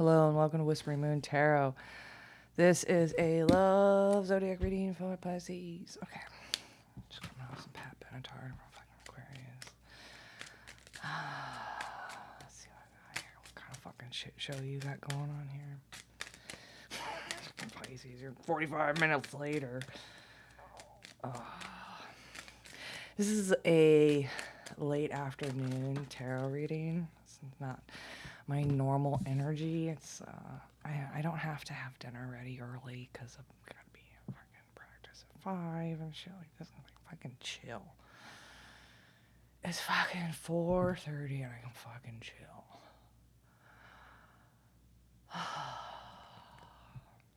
Hello and welcome to Whispering Moon Tarot. This is a love zodiac reading for Pisces. Okay, just coming off some Pat Benatar from fucking Aquarius. Let's see what I got here. What kind of fucking shit show you got going on here? Pisces, you're 45 minutes later. Ah. This is a late afternoon tarot reading. It's not my normal energy. It's uh, I I don't have to have dinner ready early because I'm gonna be in fucking practice at five and shit like this. I'm like fucking chill. It's fucking four thirty and I can fucking chill.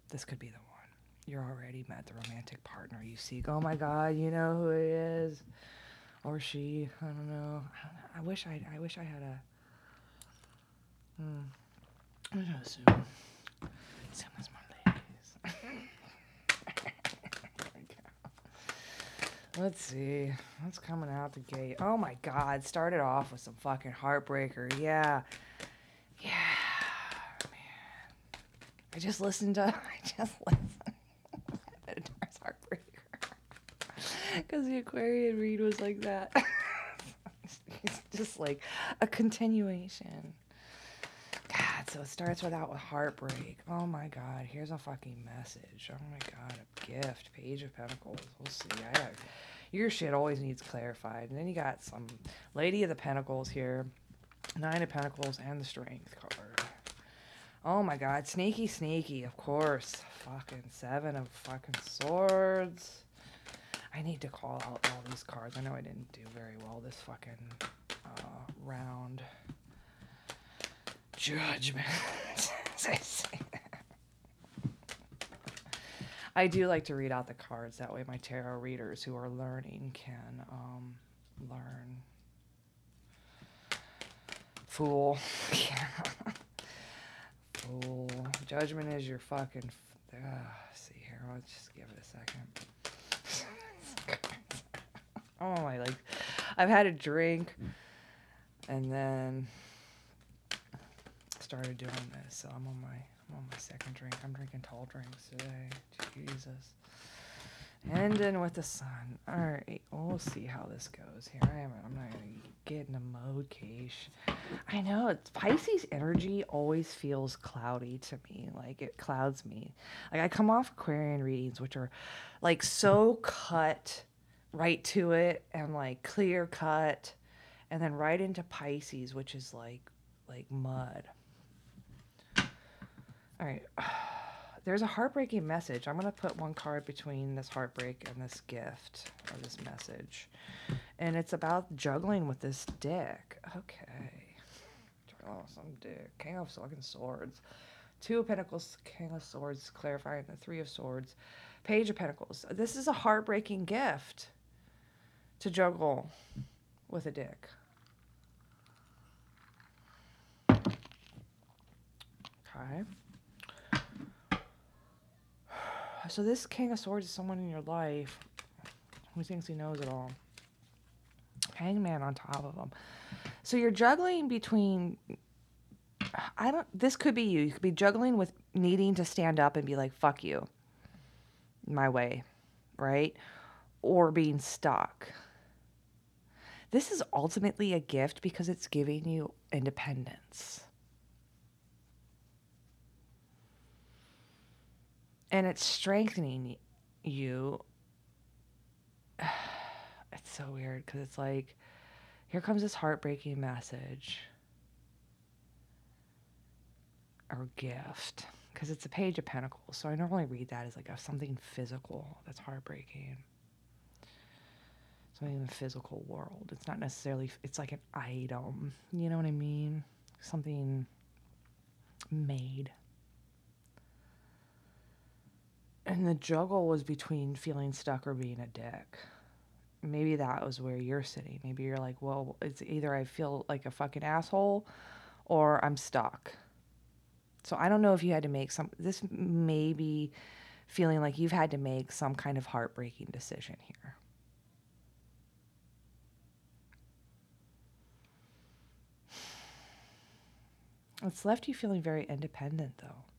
this could be the one. You're already met the romantic partner you seek. Oh my god, you know who he is, or she. I don't know. I, don't know. I wish I. I wish I had a. Gonna assume. Assume it's Mondays. Let's see. What's coming out the gate? Oh my god. Started off with some fucking heartbreaker. Yeah. Yeah. Man. I just listened to. I just listened. Dar's heartbreaker. Because the Aquarian read was like that. it's just like a continuation. So it starts without with heartbreak. Oh my God, here's a fucking message. Oh my God, a gift. Page of Pentacles. We'll see. I got, your shit always needs clarified. And then you got some Lady of the Pentacles here, Nine of Pentacles, and the Strength card. Oh my God, sneaky, sneaky. Of course, fucking Seven of fucking Swords. I need to call out all these cards. I know I didn't do very well this fucking uh, round judgment. I do like to read out the cards. That way, my tarot readers who are learning can um, learn. Fool. Fool. Judgment is your fucking. F- uh, see here. I'll just give it a second. oh my! Like, I've had a drink, and then started doing this, so I'm on my I'm on my second drink. I'm drinking tall drinks today. Jesus. Ending with the sun. All right, we'll see how this goes here. I am. I'm not gonna get in a mode, Cash. I know it's Pisces energy always feels cloudy to me. Like it clouds me. Like I come off Aquarian readings, which are like so cut right to it and like clear cut, and then right into Pisces, which is like like mud. All right. There's a heartbreaking message. I'm going to put one card between this heartbreak and this gift or this message. And it's about juggling with this dick. Okay. Oh, some dick. King of fucking swords. Two of Pentacles, King of Swords, clarifying the Three of Swords, Page of Pentacles. This is a heartbreaking gift to juggle with a dick. Okay. So this King of Swords is someone in your life who thinks he knows it all. Hangman on top of him. So you're juggling between I don't this could be you. You could be juggling with needing to stand up and be like, fuck you. My way. Right? Or being stuck. This is ultimately a gift because it's giving you independence. And it's strengthening you. It's so weird because it's like, here comes this heartbreaking message or gift because it's a page of pentacles. So I normally read that as like a, something physical that's heartbreaking. Something in the physical world. It's not necessarily, it's like an item. You know what I mean? Something made and the juggle was between feeling stuck or being a dick. Maybe that was where you're sitting. Maybe you're like, well, it's either I feel like a fucking asshole or I'm stuck. So I don't know if you had to make some, this may be feeling like you've had to make some kind of heartbreaking decision here. It's left you feeling very independent, though.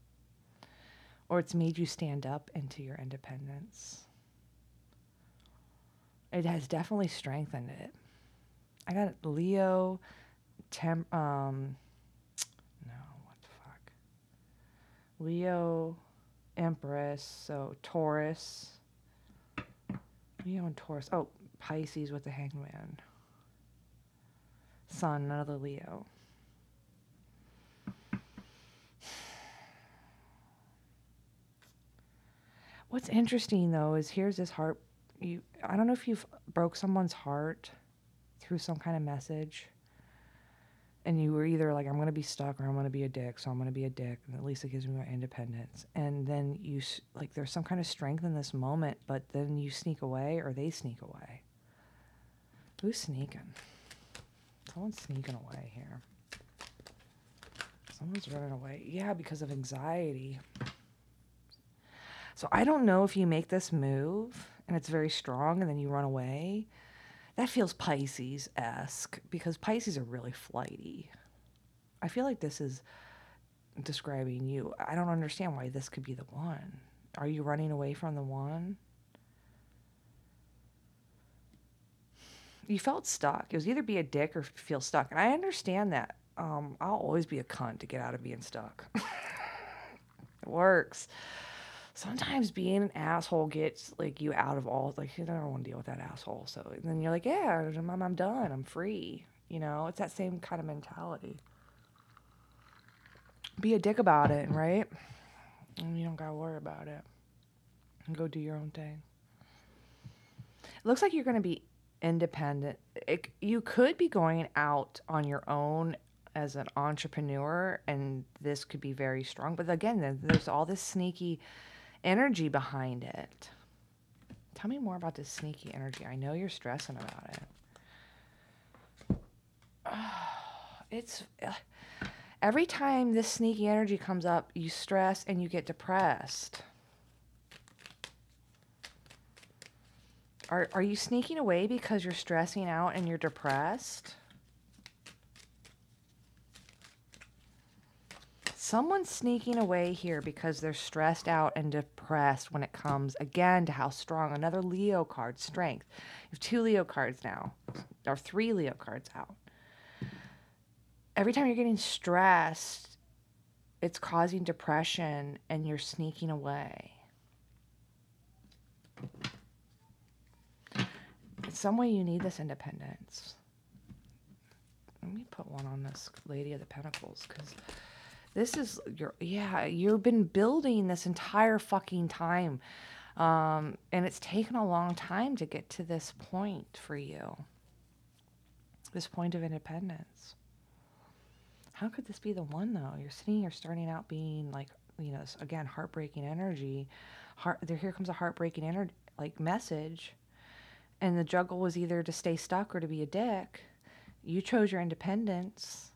Or it's made you stand up into your independence. It has definitely strengthened it. I got Leo, Tem, um, no, what the fuck? Leo, Empress, so Taurus. Leo and Taurus. Oh, Pisces with the hangman. Sun, another Leo. What's interesting though is here's this heart you I don't know if you've broke someone's heart through some kind of message and you were either like i'm going to be stuck or i'm going to be a dick so i'm going to be a dick and at least it gives me my independence. And then you like there's some kind of strength in this moment but then you sneak away or they sneak away. Who's sneaking? Someone's sneaking away here. Someone's running away. Yeah because of anxiety so i don't know if you make this move and it's very strong and then you run away that feels Pisces esque because Pisces are really flighty. I feel like this is describing you. I don't understand why this could be the one. Are you running away from the one? You felt stuck. It was either be a dick or feel stuck. And I understand that. Um, I'll always be a cunt to get out of being stuck. it works sometimes being an asshole gets like you out of all like I don't want to deal with that asshole. So then you're like, yeah, I'm, I'm done. I'm free. You know, it's that same kind of mentality. Be a dick about it, right? And you don't gotta worry about it. And go do your own thing. It looks like you're gonna be independent. It, you could be going out on your own as an entrepreneur, and this could be very strong. But again, there's all this sneaky energy behind it. Tell me more about this sneaky energy. I know you're stressing about it. it's every time this sneaky energy comes up, you stress and you get depressed. Are, are you sneaking away because you're stressing out and you're depressed? Someone's sneaking away here because they're stressed out and depressed when it comes again to how strong another leo card strength. You have two leo cards now or three leo cards out. Every time you're getting stressed it's causing depression and you're sneaking away. In some way you need this independence. Let me put one on this lady of the pentacles because this is your yeah you've been building this entire fucking time. Um, and it's taken a long time to get to this point for you. This point of independence. How could this be the one though? You're sitting here starting out being like you know again heartbreaking energy. Heart there here comes a heartbreaking energy like message. And the juggle was either to stay stuck or to be a dick. You chose your independence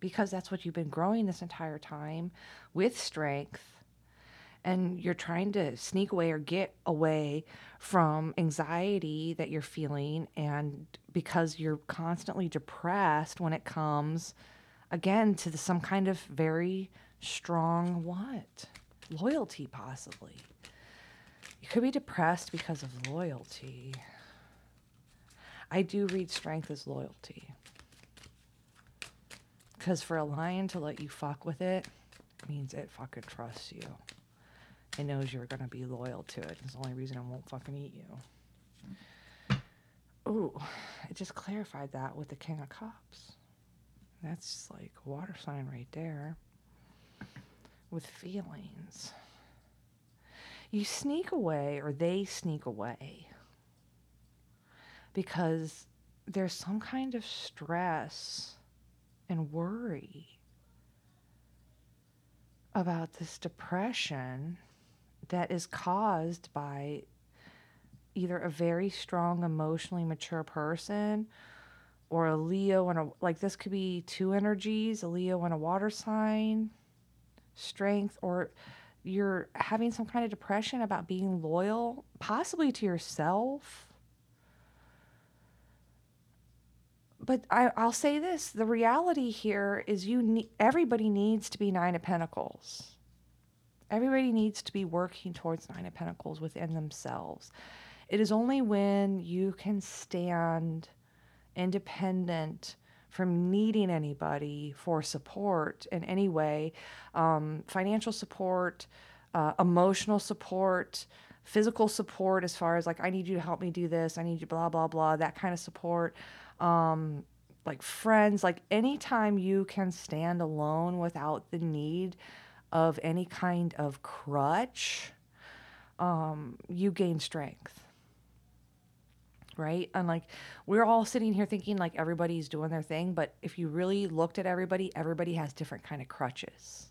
because that's what you've been growing this entire time with strength and you're trying to sneak away or get away from anxiety that you're feeling and because you're constantly depressed when it comes again to the, some kind of very strong what? Loyalty possibly. You could be depressed because of loyalty. I do read strength as loyalty because for a lion to let you fuck with it means it fucking trusts you. It knows you're gonna be loyal to it. It's the only reason it won't fucking eat you. Ooh, it just clarified that with the King of Cups. That's like a water sign right there. With feelings. You sneak away, or they sneak away, because there's some kind of stress and worry about this depression that is caused by either a very strong emotionally mature person or a leo and a like this could be two energies a leo and a water sign strength or you're having some kind of depression about being loyal possibly to yourself but I, I'll say this: the reality here is you need everybody needs to be nine of Pentacles. Everybody needs to be working towards nine of Pentacles within themselves. It is only when you can stand independent from needing anybody for support in any way um, financial support, uh, emotional support, physical support, as far as like, I need you to help me do this, I need you, blah, blah, blah, that kind of support. Um, like friends, like anytime you can stand alone without the need of any kind of crutch, um, you gain strength right? And like we're all sitting here thinking like everybody's doing their thing, but if you really looked at everybody, everybody has different kind of crutches.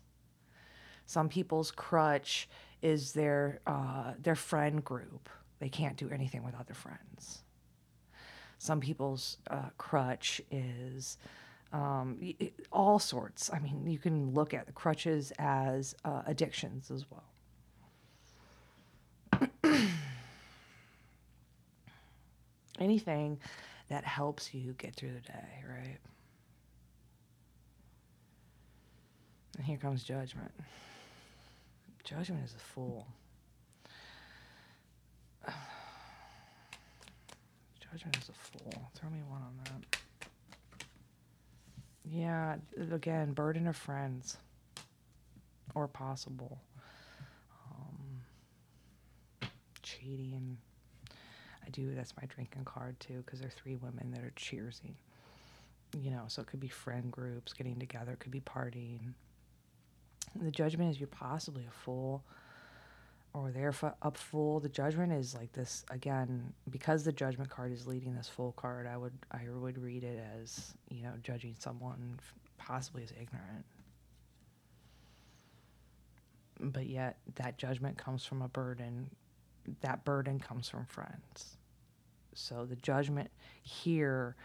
Some people's crutch is their uh, their friend group. They can't do anything without their friends. Some people's uh, crutch is um, all sorts. I mean, you can look at the crutches as uh, addictions as well. anything that helps you get through the day, right? And here comes judgment. Judgment is a fool. Judgment is a fool. Throw me one on that. Yeah, again, burden of friends or possible. Um, cheating I do. That's my drinking card too, because there are three women that are cheersing. You know, so it could be friend groups getting together, it could be partying. The judgment is you're possibly a fool or they're up full. The judgment is like this again because the judgment card is leading this full card. I would I would read it as you know judging someone possibly as ignorant, but yet that judgment comes from a burden that burden comes from friends. So the judgment here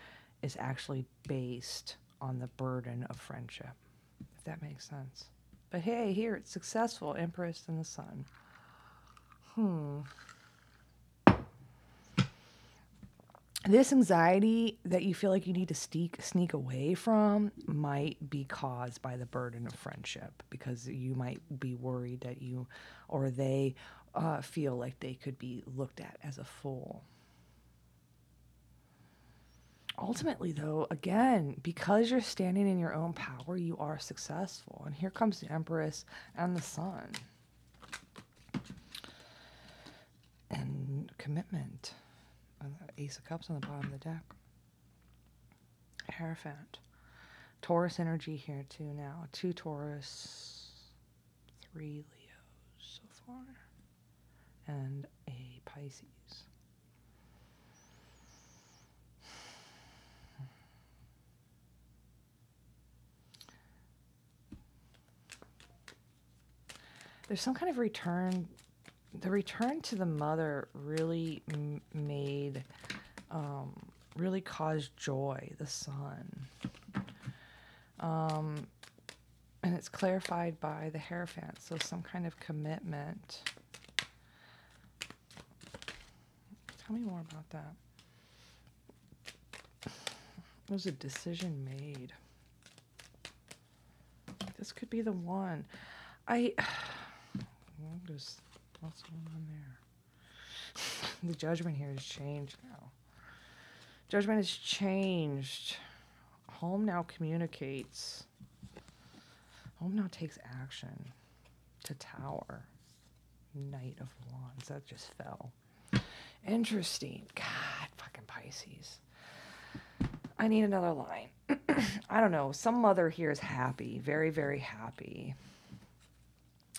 is actually based on the burden of friendship, if that makes sense. But hey, here it's successful Empress and the Sun. Hmm. This anxiety that you feel like you need to sneak sneak away from might be caused by the burden of friendship because you might be worried that you or they uh, feel like they could be looked at as a fool. Ultimately, though, again, because you're standing in your own power, you are successful. And here comes the Empress and the Sun. And commitment. Ace of Cups on the bottom of the deck. Hierophant. Taurus energy here, too, now. Two Taurus, three Leos so far and a Pisces. There's some kind of return. The return to the mother really m- made, um, really caused joy, the sun Um, and it's clarified by the Hierophant, so some kind of commitment. Tell me more about that. it Was a decision made? This could be the one. I. There's what's going on there? the judgment here has changed now. Judgment has changed. Home now communicates. Home now takes action. To tower. Knight of Wands. That just fell. Interesting. God, fucking Pisces. I need another line. I don't know. Some mother here is happy, very, very happy.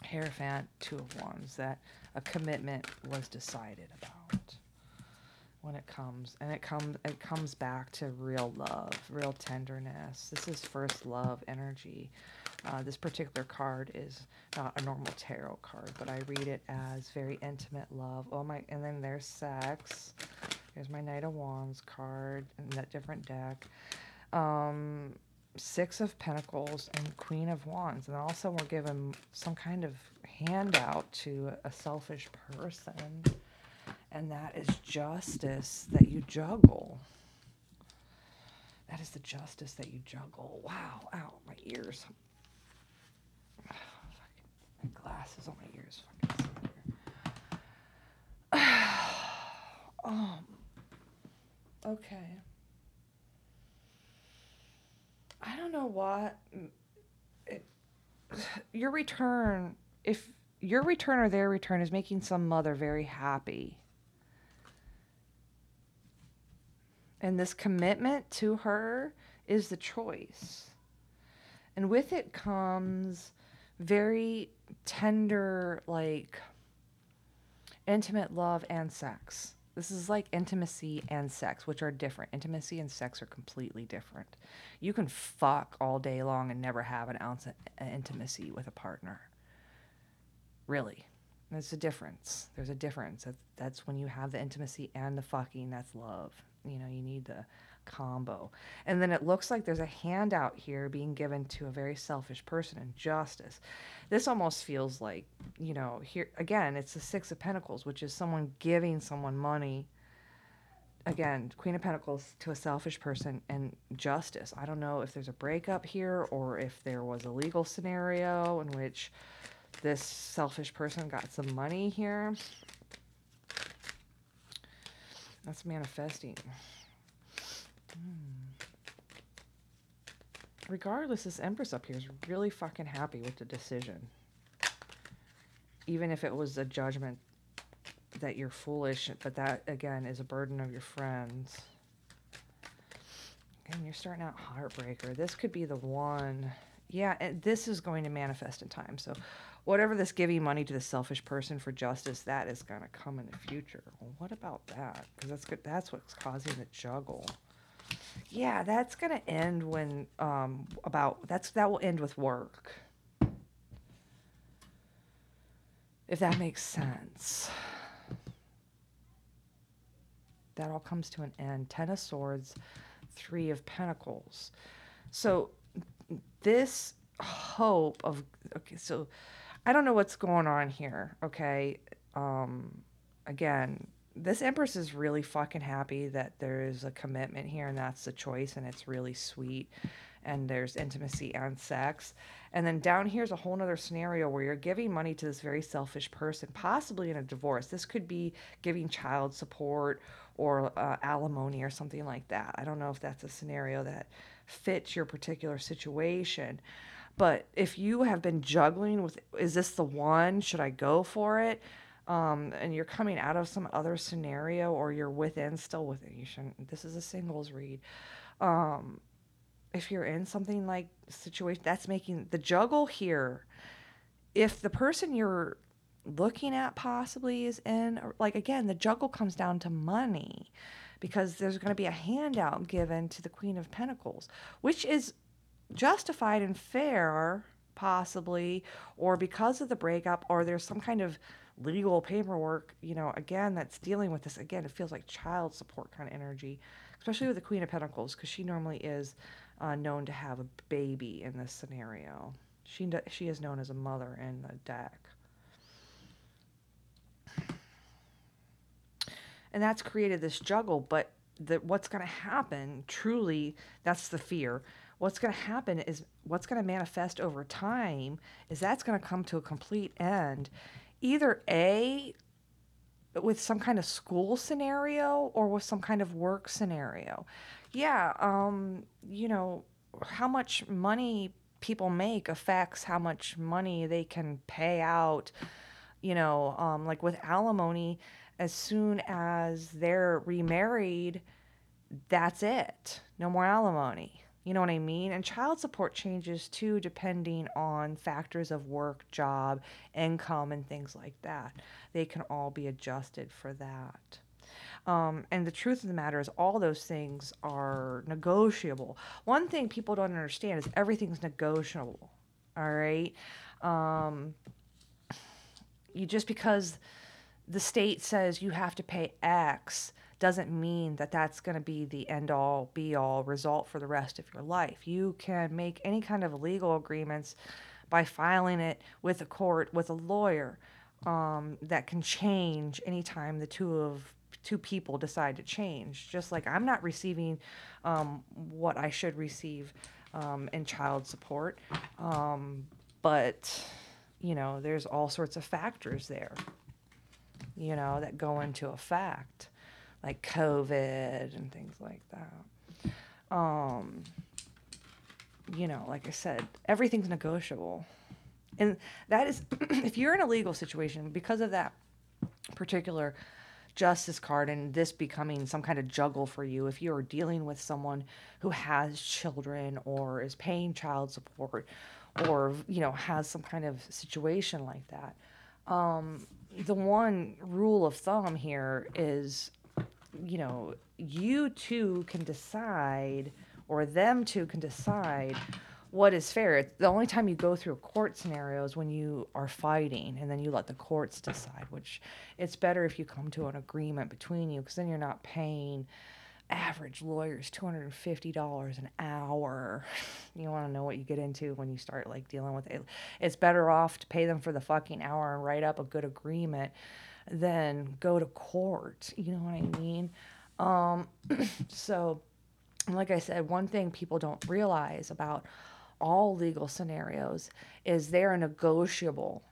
Hierophant, two of wands, that a commitment was decided about when it comes and it comes it comes back to real love real tenderness this is first love energy uh, this particular card is not a normal tarot card, but I read it as very intimate love. Oh my! And then there's sex. Here's my Knight of Wands card in that different deck. Um, Six of Pentacles and Queen of Wands, and also we're given some kind of handout to a selfish person, and that is justice that you juggle That is the justice that you juggle. Wow, ow, my ears. my glasses on my ears. um, okay. I don't know what it, your return, if your return or their return is making some mother very happy. And this commitment to her is the choice. And with it comes very tender, like intimate love and sex. This is like intimacy and sex, which are different. Intimacy and sex are completely different. You can fuck all day long and never have an ounce of intimacy with a partner. Really. There's a difference. There's a difference. That's when you have the intimacy and the fucking. That's love. You know, you need the combo. And then it looks like there's a handout here being given to a very selfish person in justice. This almost feels like, you know, here again, it's the 6 of pentacles, which is someone giving someone money. Again, Queen of Pentacles to a selfish person and justice. I don't know if there's a breakup here or if there was a legal scenario in which this selfish person got some money here. That's manifesting. Hmm. Regardless, this Empress up here is really fucking happy with the decision. Even if it was a judgment that you're foolish, but that, again, is a burden of your friends. And you're starting out heartbreaker. This could be the one. Yeah, and this is going to manifest in time. So whatever this giving money to the selfish person for justice, that is going to come in the future. Well, what about that? Because that's good. That's what's causing the juggle. Yeah, that's to end when um about that's that will end with work. If that makes sense. That all comes to an end. Ten of Swords, Three of Pentacles. So this hope of okay, so I don't know what's going on here, okay? Um, again, this Empress is really fucking happy that there's a commitment here and that's the choice and it's really sweet and there's intimacy and sex. And then down here's a whole nother scenario where you're giving money to this very selfish person, possibly in a divorce. This could be giving child support or uh, alimony or something like that. I don't know if that's a scenario that fits your particular situation. But if you have been juggling with, is this the one? Should I go for it? Um, and you're coming out of some other scenario or you're within, still within, you shouldn't, this is a singles read. Um, if you're in something like situation, that's making the juggle here. If the person you're looking at possibly is in, like again, the juggle comes down to money because there's going to be a handout given to the Queen of Pentacles, which is justified and fair, possibly, or because of the breakup, or there's some kind of legal paperwork, you know, again, that's dealing with this. Again, it feels like child support kind of energy, especially with the Queen of Pentacles, because she normally is uh, known to have a baby in this scenario. She, she is known as a mother in the deck. And that's created this juggle, but what's going to happen, truly, that's the fear what's going to happen is what's going to manifest over time is that's going to come to a complete end either a with some kind of school scenario or with some kind of work scenario. Yeah um you know how much money people make affects how much money they can pay out you know um like with alimony as soon as they're remarried that's it. No more alimony you know what I mean? And child support changes too, depending on factors of work, job, income, and things like that. They can all be adjusted for that. Um, and the truth of the matter is, all those things are negotiable. One thing people don't understand is everything's negotiable. All right. Um, you just because the state says you have to pay X doesn't mean that that's going to be the end all be all result for the rest of your life. You can make any kind of legal agreements by filing it with a court with a lawyer um, that can change anytime the two of two people decide to change. Just like I'm not receiving um, what I should receive um, in child support, um, but you know, there's all sorts of factors there, you know, that go into effect, like COVID and things like that. Um, you know, like I said, everything's negotiable. And that is, if you're in a legal situation, because of that particular justice card and this becoming some kind of juggle for you, if you're dealing with someone who has children or is paying child support or, you know, has some kind of situation like that, um, the one rule of thumb here is, you know, you two can decide or them two can decide what is fair. The only time you go through a court scenario is when you are fighting, and then you let the courts decide. Which it's better if you come to an agreement between you, because then you're not paying average lawyers two hundred and fifty dollars an hour. You want to know what you get into when you start like dealing with it. It's better off to pay them for the fucking hour and write up a good agreement than go to court. You know what I mean? Um, so, like I said, one thing people don't realize about all legal scenarios is they're negotiable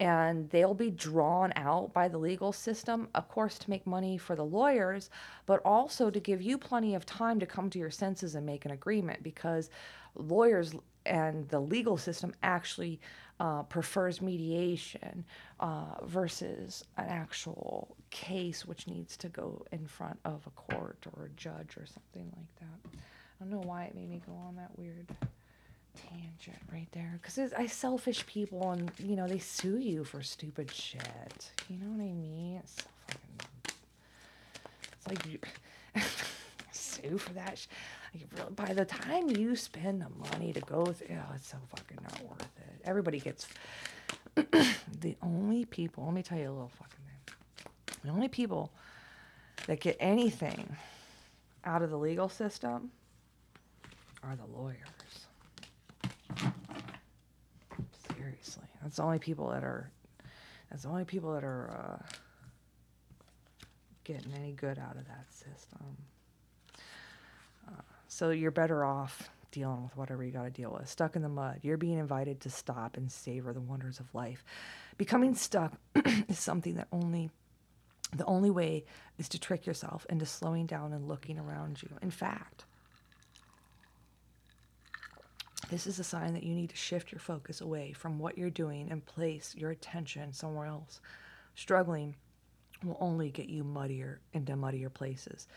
and they'll be drawn out by the legal system, of course, to make money for the lawyers, but also to give you plenty of time to come to your senses and make an agreement because lawyers and the legal system actually uh, prefers mediation uh, versus an actual case which needs to go in front of a court or a judge or something like that. I don't know why it made me go on that weird tangent right there because I selfish people and you know they sue you for stupid shit. You know what I mean? It's so fucking. It's like you sue for that. Sh- by the time you spend the money to go through, oh, it's so fucking not worth it. Everybody gets. the only people. Let me tell you a little fucking thing. The only people that get anything out of the legal system are the lawyers. Seriously, that's the only people that are. That's the only people that are uh, getting any good out of that system. So you're better off dealing with whatever you got to deal with. Stuck in the mud, you're being invited to stop and savor the wonders of life. Becoming stuck is something that only the only way is to trick yourself into slowing down and looking around you. In fact, this is a sign that you need to shift your focus away from what you're doing and place your attention somewhere else. Struggling will only get you muddier into muddier places.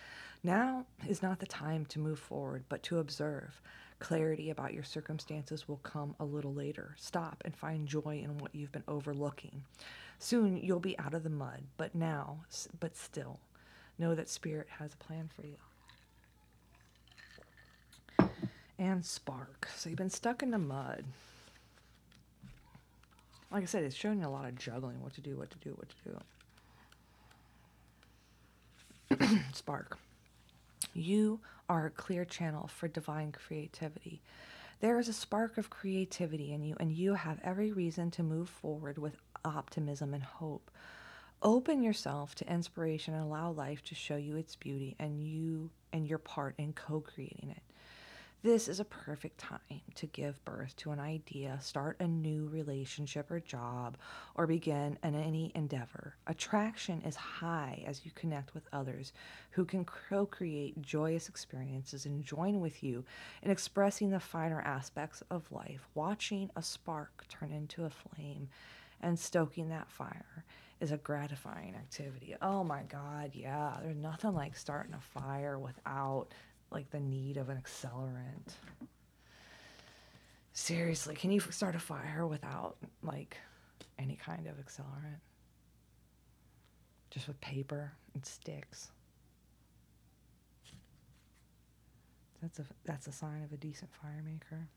Now is not the time to move forward, but to observe. Clarity about your circumstances will come a little later. Stop and find joy in what you've been overlooking. Soon you'll be out of the mud, but now, but still, know that Spirit has a plan for you and spark. So you've been stuck in the mud. Like I said, it's showing you a lot of juggling what to do, what to do, what to do. spark. You are a clear channel for divine creativity. There is a spark of creativity in you, and you have every reason to move forward with optimism and hope. Open yourself to inspiration and allow life to show you its beauty and you and your part in co creating it. This is a perfect time to give birth to an idea, start a new relationship or job, or begin an any endeavor. Attraction is high as you connect with others who can co create joyous experiences and join with you in expressing the finer aspects of life. Watching a spark turn into a flame and stoking that fire is a gratifying activity. Oh my God, yeah. There's nothing like starting a fire without like the need of an accelerant. Seriously, can you start a fire without like any kind of accelerant? Just with paper and sticks. That's a that's a sign of a decent fire maker.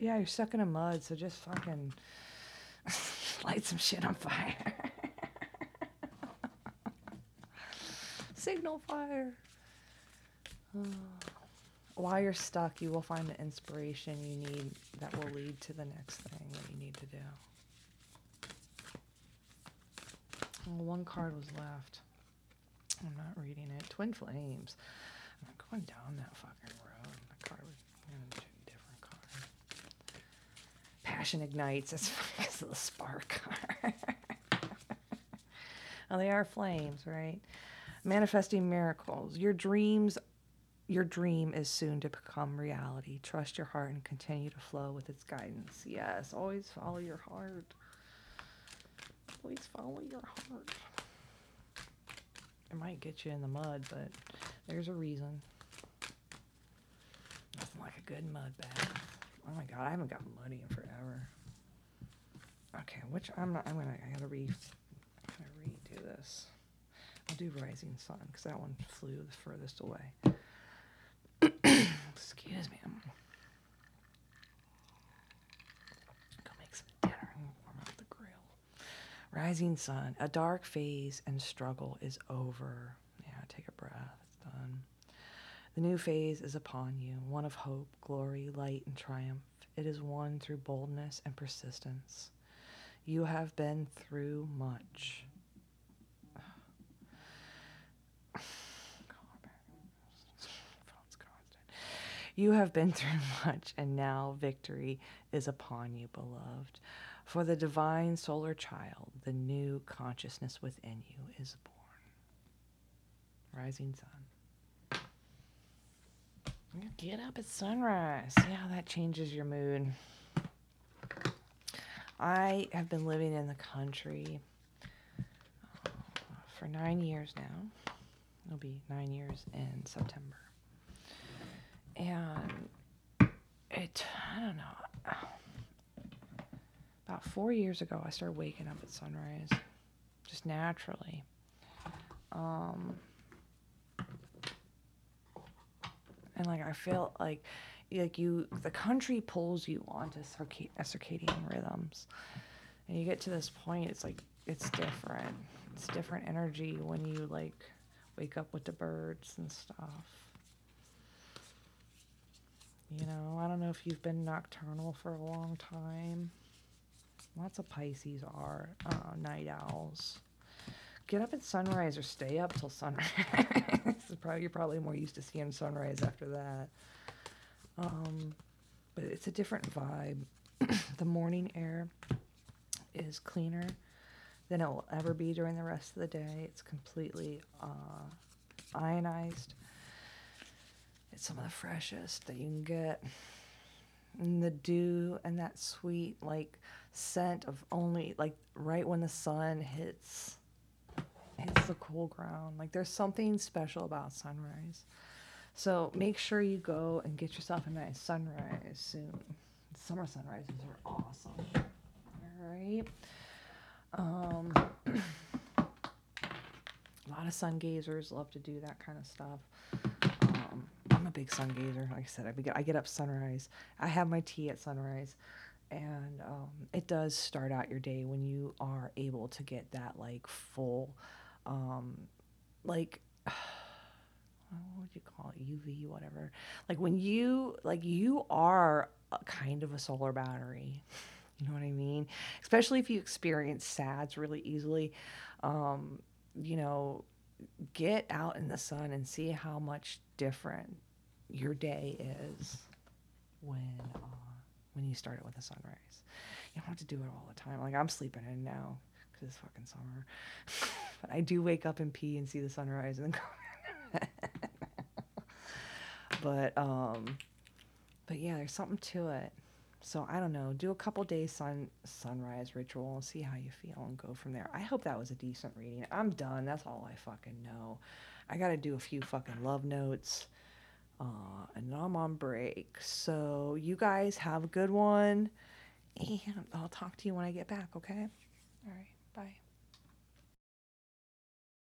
Yeah, you're stuck in a mud, so just fucking light some shit on fire. Signal fire. While you're stuck, you will find the inspiration you need that will lead to the next thing that you need to do. Well, one card was left. I'm not reading it. Twin Flames. I'm not going down that fucking road. The card was a different card. Passion ignites. That's because of the spark card. oh, they are flames, right? Manifesting miracles. Your dreams your dream is soon to become reality. Trust your heart and continue to flow with its guidance. Yes, always follow your heart. Always follow your heart. It might get you in the mud, but there's a reason. Nothing like a good mud bath. Oh my god, I haven't gotten muddy in forever. Okay, which I'm not. I'm gonna. I gotta re. I gotta redo this. I'll do Rising Sun because that one flew the furthest away. Excuse me. I'm go make some dinner and warm up the grill. Rising sun, a dark phase and struggle is over. Yeah, take a breath. It's done. The new phase is upon you, one of hope, glory, light, and triumph. It is one through boldness and persistence. You have been through much. You have been through much, and now victory is upon you, beloved. For the divine solar child, the new consciousness within you is born. Rising sun. Get up at sunrise. See how that changes your mood. I have been living in the country uh, for nine years now. It'll be nine years in September and it I don't know. About four years ago, I started waking up at sunrise, just naturally. Um, and like I feel like like you the country pulls you onto circad- circadian rhythms and you get to this point it's like it's different it's different energy when you like wake up with the birds and stuff you know, I don't know if you've been nocturnal for a long time. Lots of Pisces are uh, night owls. Get up at sunrise or stay up till sunrise. probably, you're probably more used to seeing sunrise after that. Um, but it's a different vibe. the morning air is cleaner than it will ever be during the rest of the day. It's completely uh, ionized. It's some of the freshest that you can get. And the dew and that sweet, like, scent of only, like, right when the sun hits hits the cool ground. Like, there's something special about sunrise. So make sure you go and get yourself a nice sunrise soon. Summer sunrises are awesome. All right. Um, a lot of sun gazers love to do that kind of stuff a big sun gazer. Like I said, I get I get up sunrise. I have my tea at sunrise, and um, it does start out your day when you are able to get that like full, um, like. what would you call it uv whatever like when you like you are kind of a solar battery you know what i mean especially if you experience sads really easily um, you know get out in the sun and see how much different your day is when uh, when you start it with a sunrise. You don't have to do it all the time. Like I'm sleeping in now because it's fucking summer, but I do wake up and pee and see the sunrise and then go. but um, but yeah, there's something to it. So I don't know. Do a couple days sun sunrise ritual and see how you feel and go from there. I hope that was a decent reading. I'm done. That's all I fucking know. I got to do a few fucking love notes uh, and I'm on break. So you guys have a good one, and I'll talk to you when I get back, okay? All right.